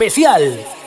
especial.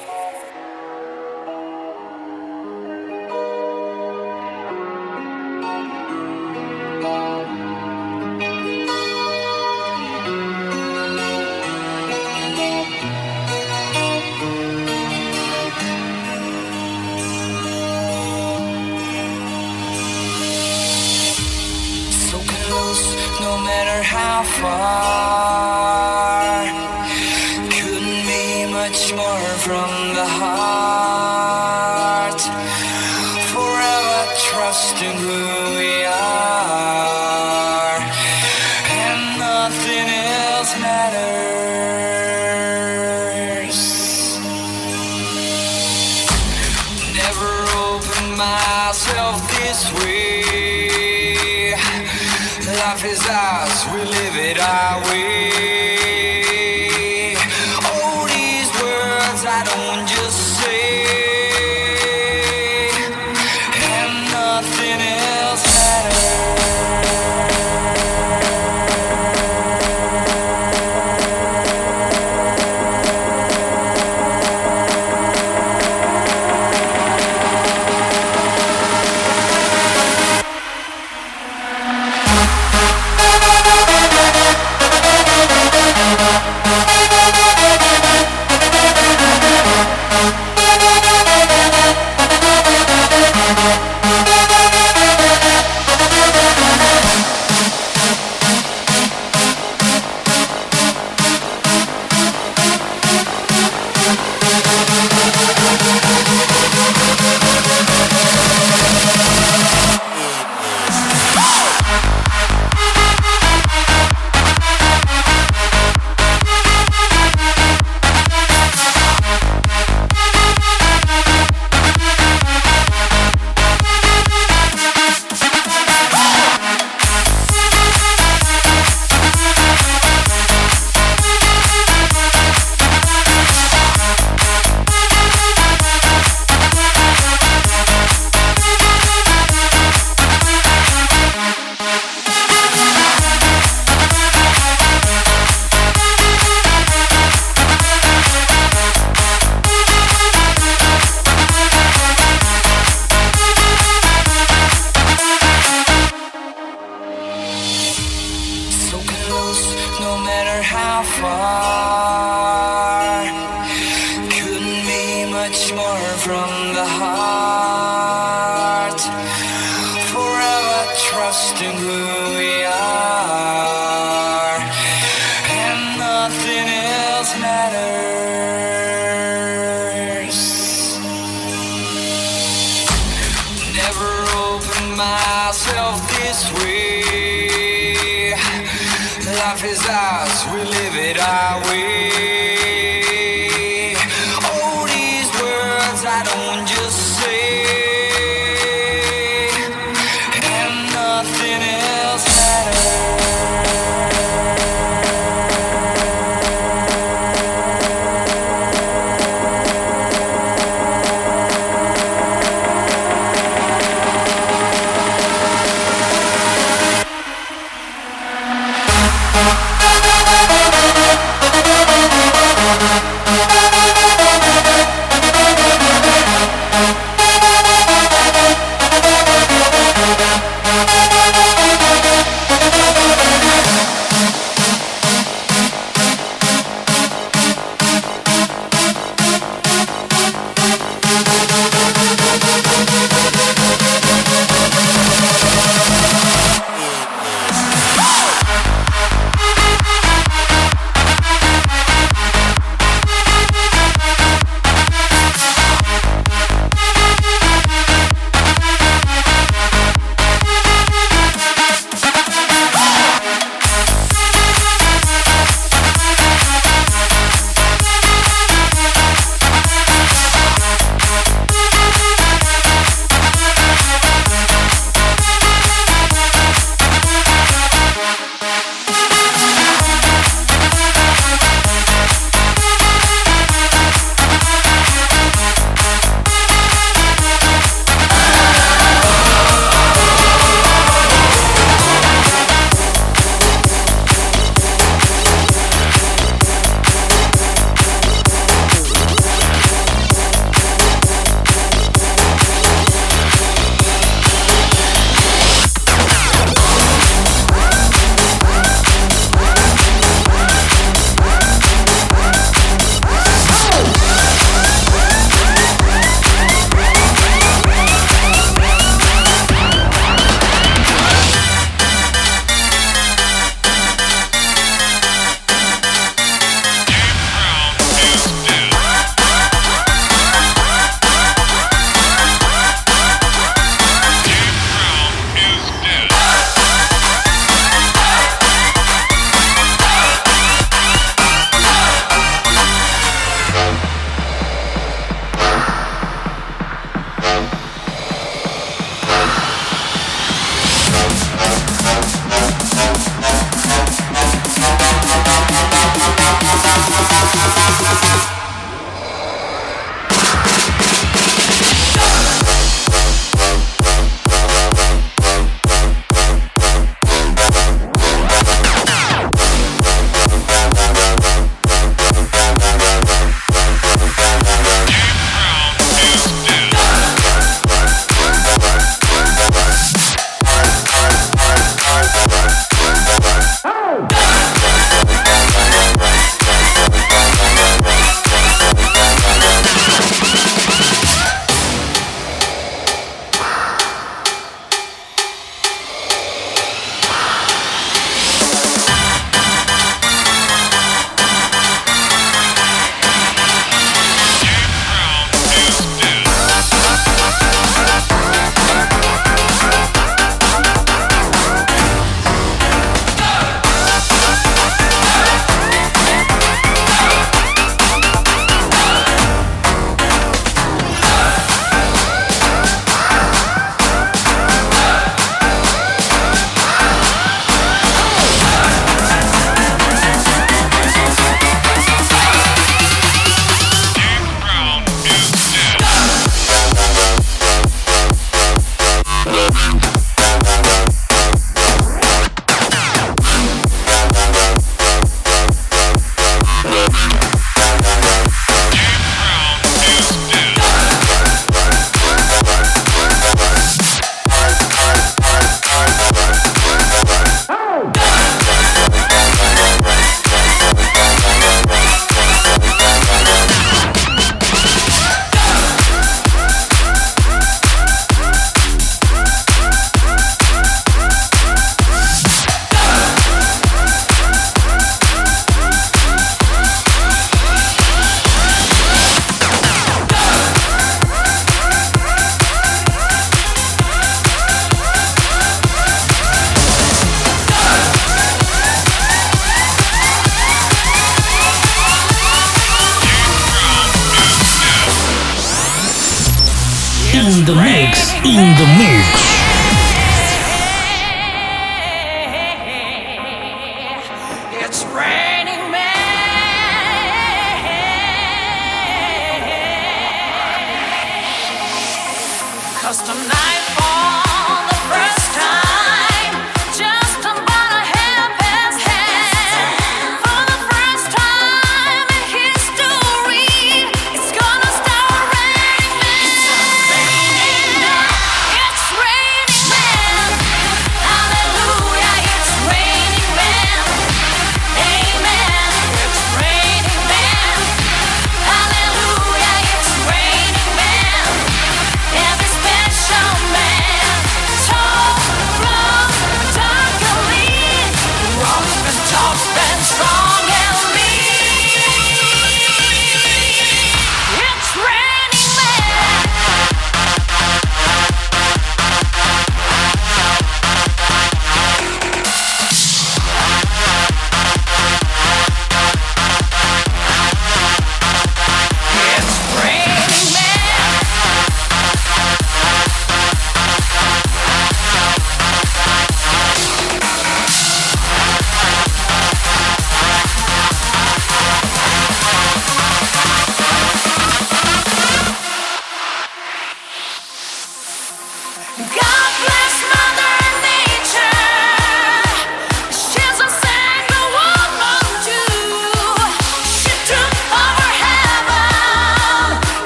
matters. Never opened myself this way. Life is ours, we live it our way.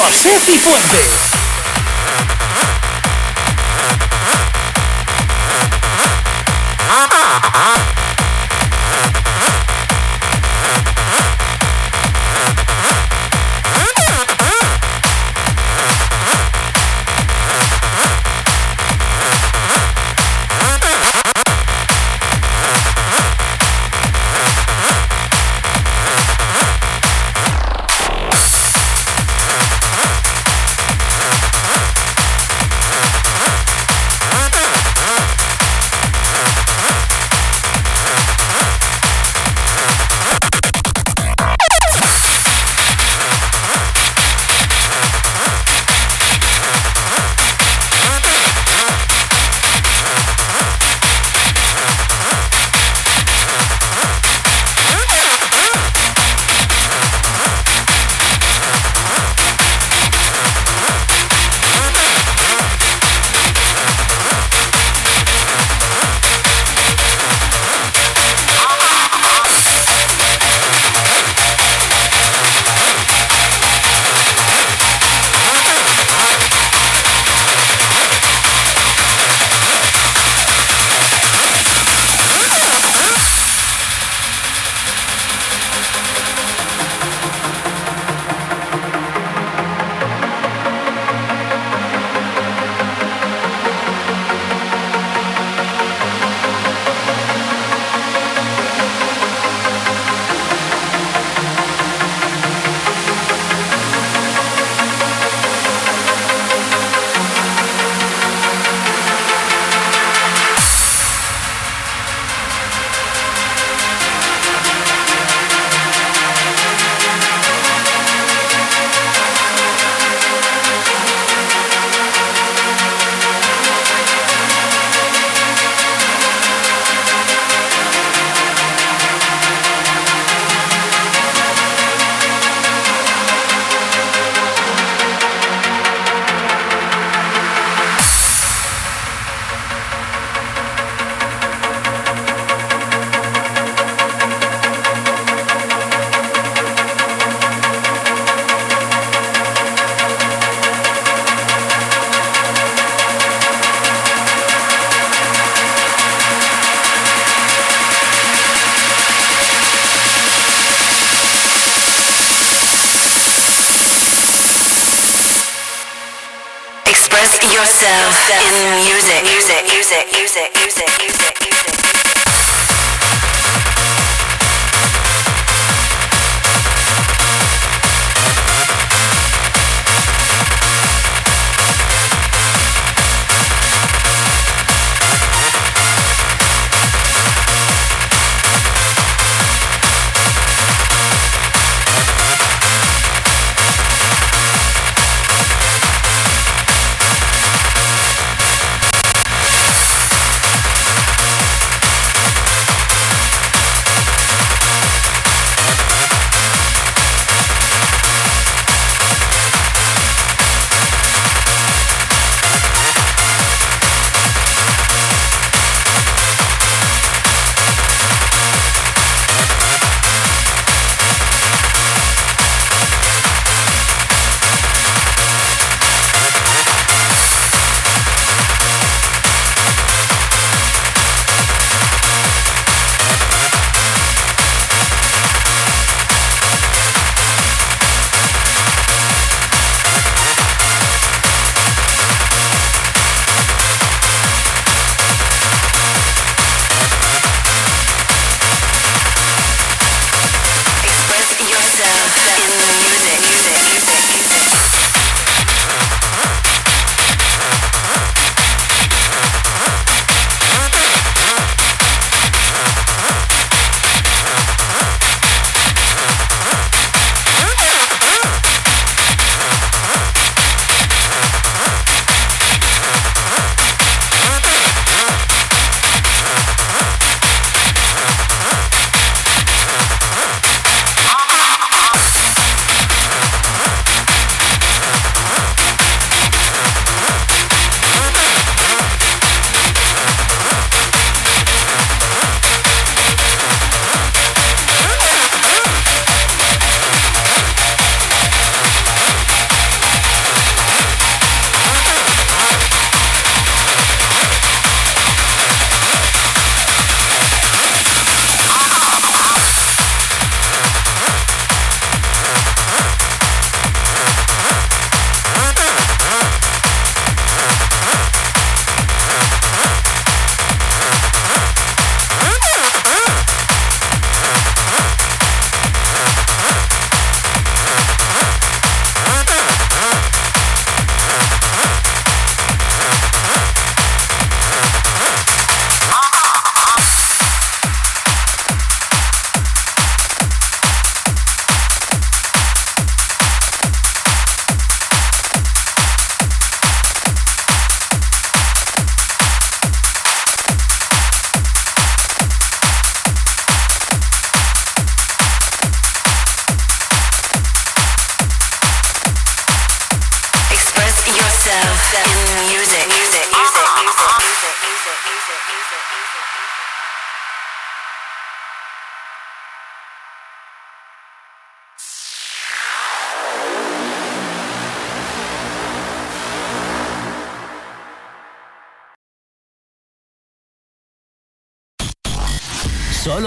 José Cifuentes.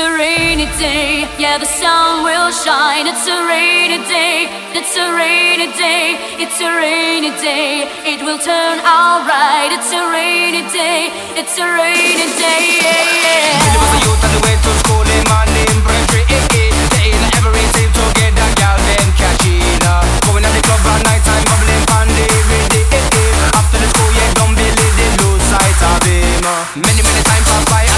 a rainy day, yeah, the sun will shine. It's a rainy day, it's a rainy day, it's a rainy day, it will turn out right. It's a rainy day, it's a rainy day, yeah, yeah. On the way to school every team together. Going the club at bubbling. After the school, yeah, don't believe they lose sight of him. Many, many times, Papa,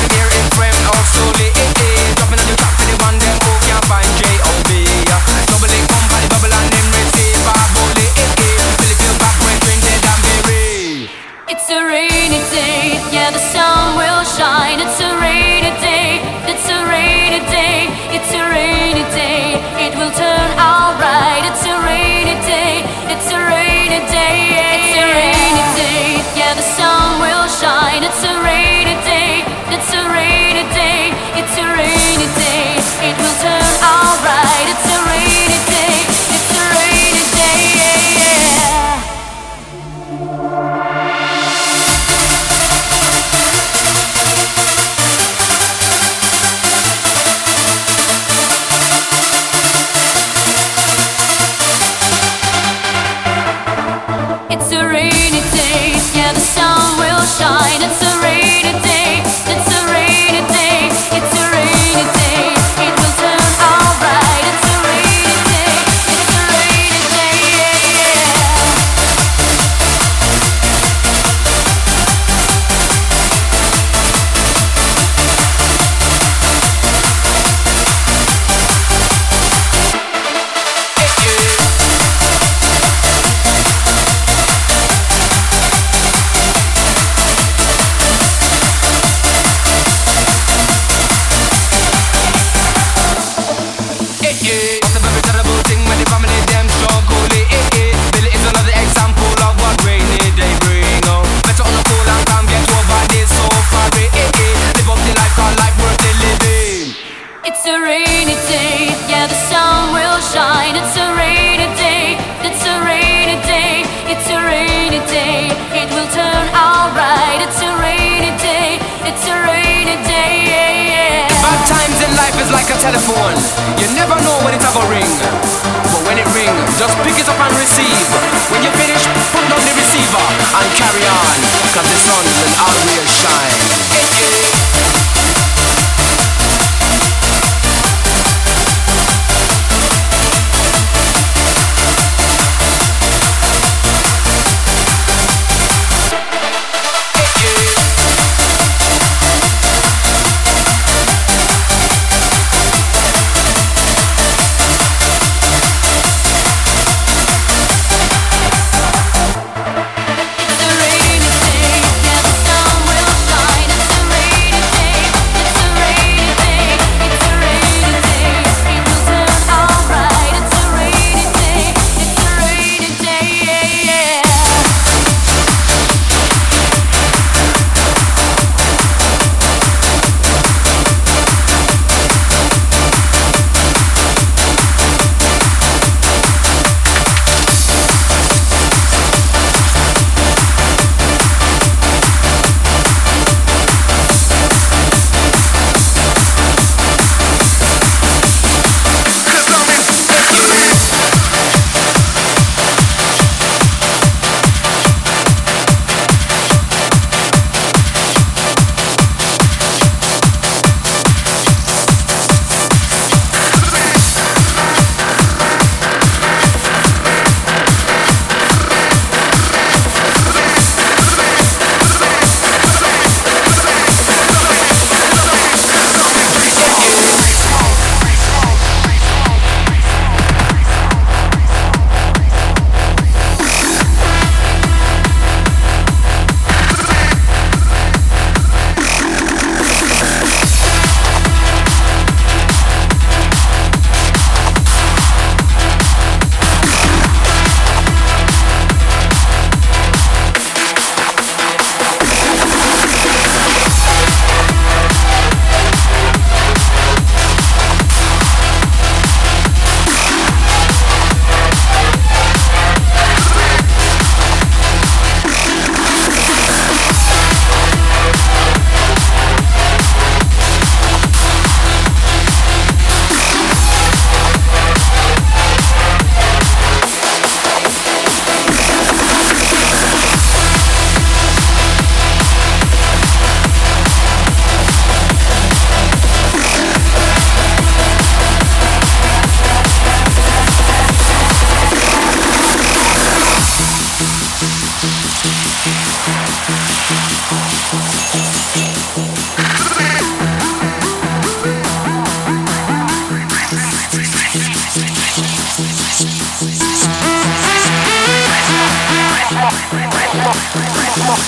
Cause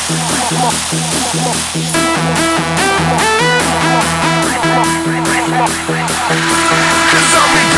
I'm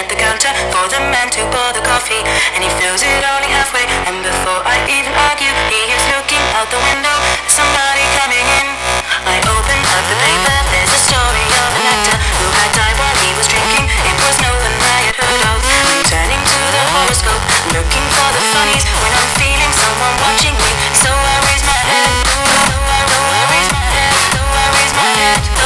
at the counter for the man to pour the coffee, and he fills it only halfway. And before I even argue, he is looking out the window. Somebody coming in. I open up the paper. There's a story of an actor who had died while he was drinking. It was no one I had heard of. Returning to the horoscope, looking for the funnies when I'm feeling someone watching me. So I raise my head. So I, so I raise my head. So I raise my head.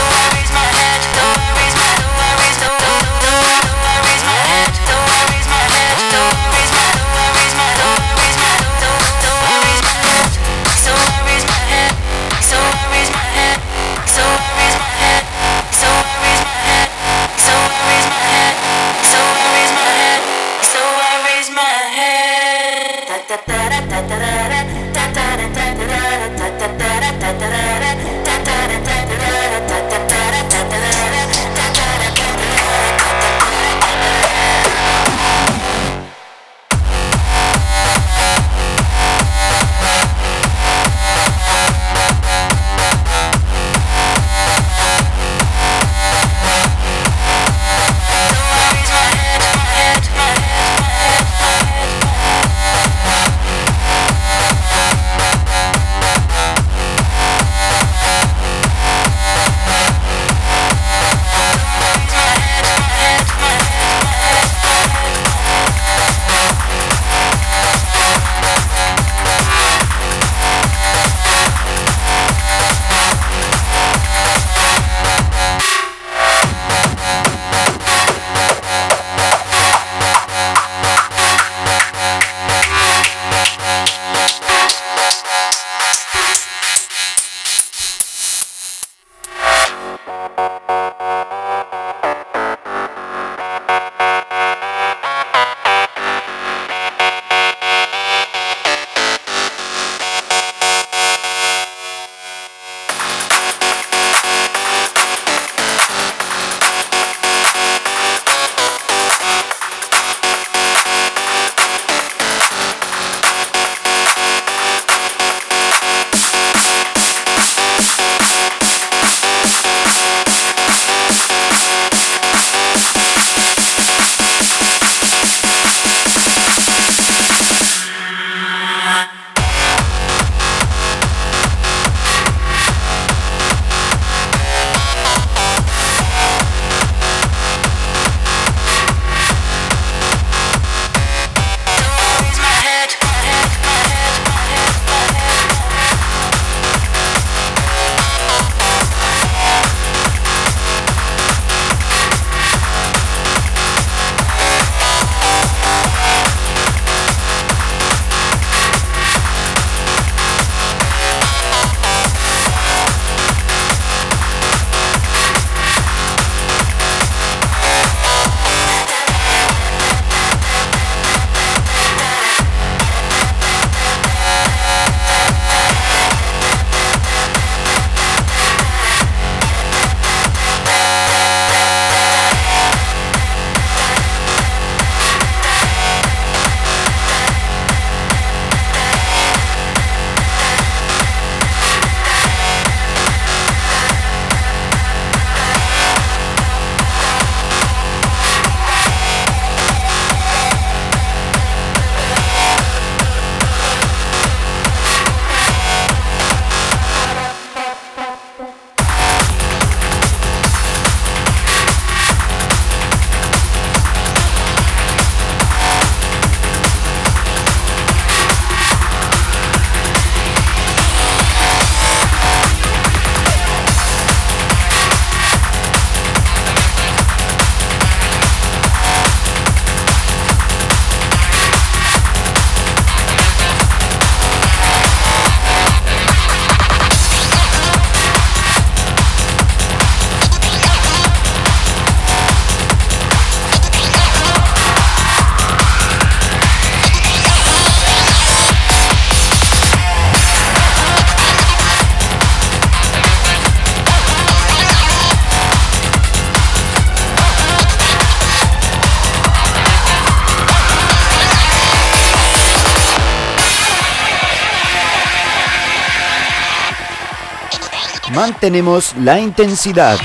Mantenemos la intensidad.